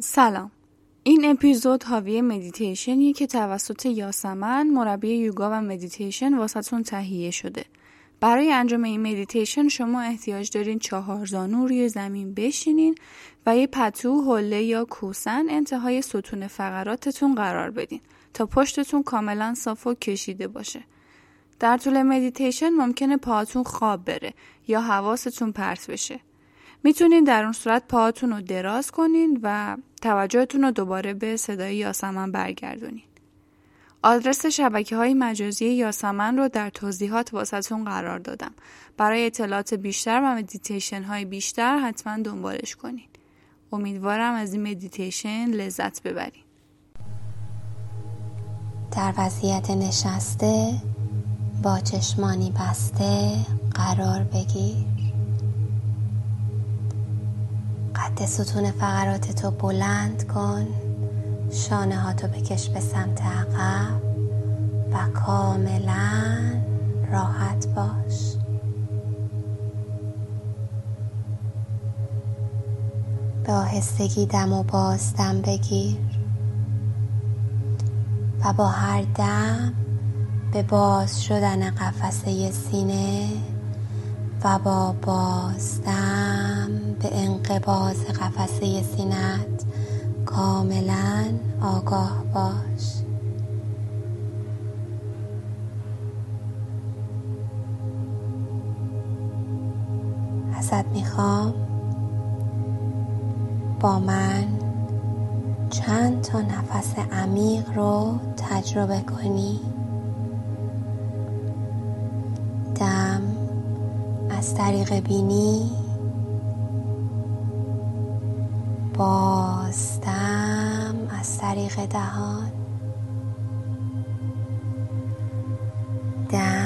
سلام این اپیزود حاوی مدیتیشنیه که توسط یاسمن مربی یوگا و مدیتیشن واسهتون تهیه شده برای انجام این مدیتیشن شما احتیاج دارین چهار زانو روی زمین بشینین و یه پتو، حوله یا کوسن انتهای ستون فقراتتون قرار بدین تا پشتتون کاملا صاف و کشیده باشه. در طول مدیتیشن ممکنه پاهاتون خواب بره یا حواستون پرت بشه. می‌تونین در اون صورت پاهاتون رو دراز کنین و توجهتون رو دوباره به صدای یاسمن برگردونین. آدرس شبکه های مجازی یاسمن رو در توضیحات واسهتون قرار دادم. برای اطلاعات بیشتر و مدیتیشن های بیشتر حتما دنبالش کنین. امیدوارم از این مدیتیشن لذت ببرین. در وضعیت نشسته با چشمانی بسته قرار بگیر قد ستون فقرات تو بلند کن شانه ها تو بکش به سمت عقب و کاملا راحت باش. به آهستگی دم و باز دم بگیر و با هر دم به باز شدن قفسه سینه و با بازدم به انقباز قفسه سینت کاملا آگاه باش. ازت می‌خوام با من چند تا نفس عمیق رو تجربه کنی. دم از طریق بینی بازدم از طریق دهان. دم.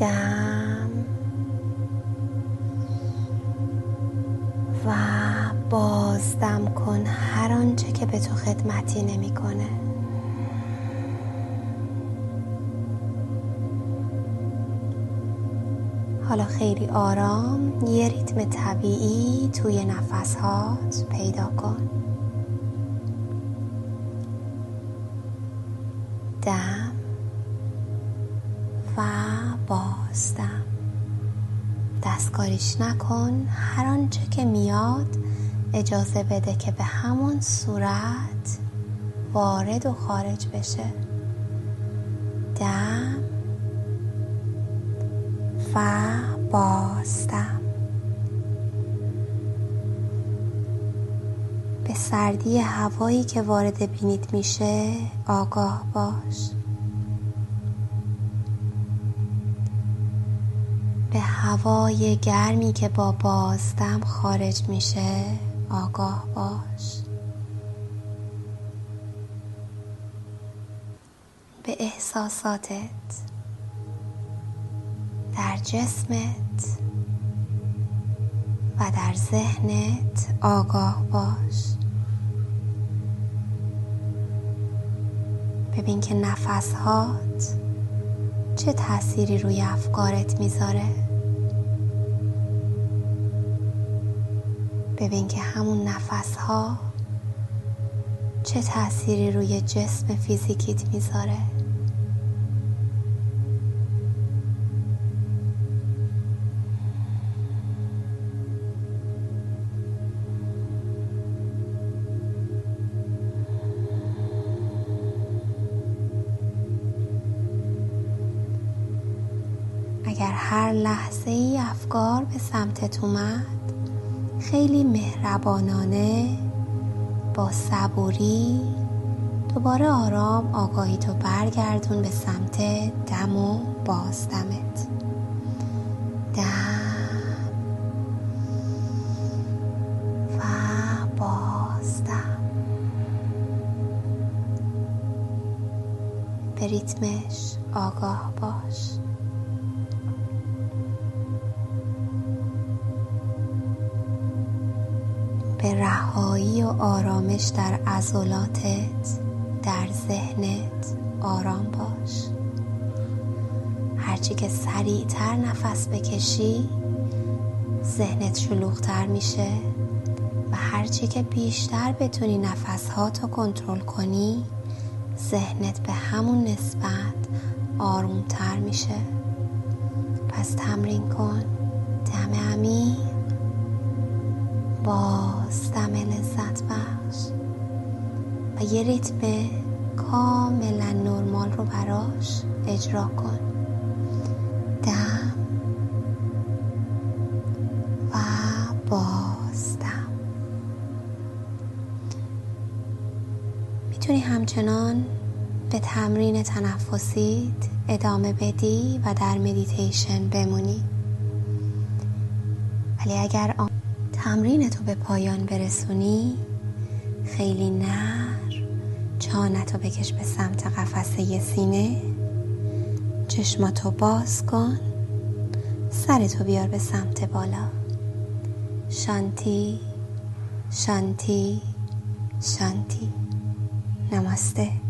دم و بازدم کن هر آنچه که به تو خدمتی نمی‌کنه. حالا خیلی آرام یه ریتم طبیعی توی نفس هات پیدا کن. دم. بازدم دستکاریش نکن هر آنچه که میاد اجازه بده که به همون صورت وارد و خارج بشه. دم و بازدم به سردی هوایی که وارد بینیت میشه آگاه باش. به هوای گرمی که با بازدم خارج میشه آگاه باش. به احساساتت در جسمت و در ذهنت آگاه باش. ببین که نفس هات چه تأثیری روی افکارت می‌ذاره؟ ببین که همون نفس ها چه تأثیری روی جسم فیزیکیت می‌ذاره. اگر هر لحظه ای افکار به سمتت اومد خیلی مهربانانه با صبوری دوباره آرام آگاهی تو برگردون به سمت دم و بازدمت دم و بازدم به ریتمش آگاه باش. به رهایی و آرامش در عضلاتت در ذهنت آرام باش. هرچی که سریعتر نفس بکشی ذهنت شلوغتر میشه و هرچی که بیشتر بتونی نفس کنترل کنی ذهنت به همون نسبت آرومتر میشه. پس تمرین کن. دم عمیق باز دم لذت بخش و یه ریتم کاملا نرمال رو براش اجرا کن. دم و بازدم می‌تونی همچنان به تمرین تنفسیت ادامه بدی و در مدیتیشن بمونی. ولی اگر آن تمرین تو به پایان برسونی؟ خیلی نر. چانتو بکش به سمت قفسه سینه. چشماتو باز کن. سرتو بیار به سمت بالا. شانتی شانتی شانتی. نماسته.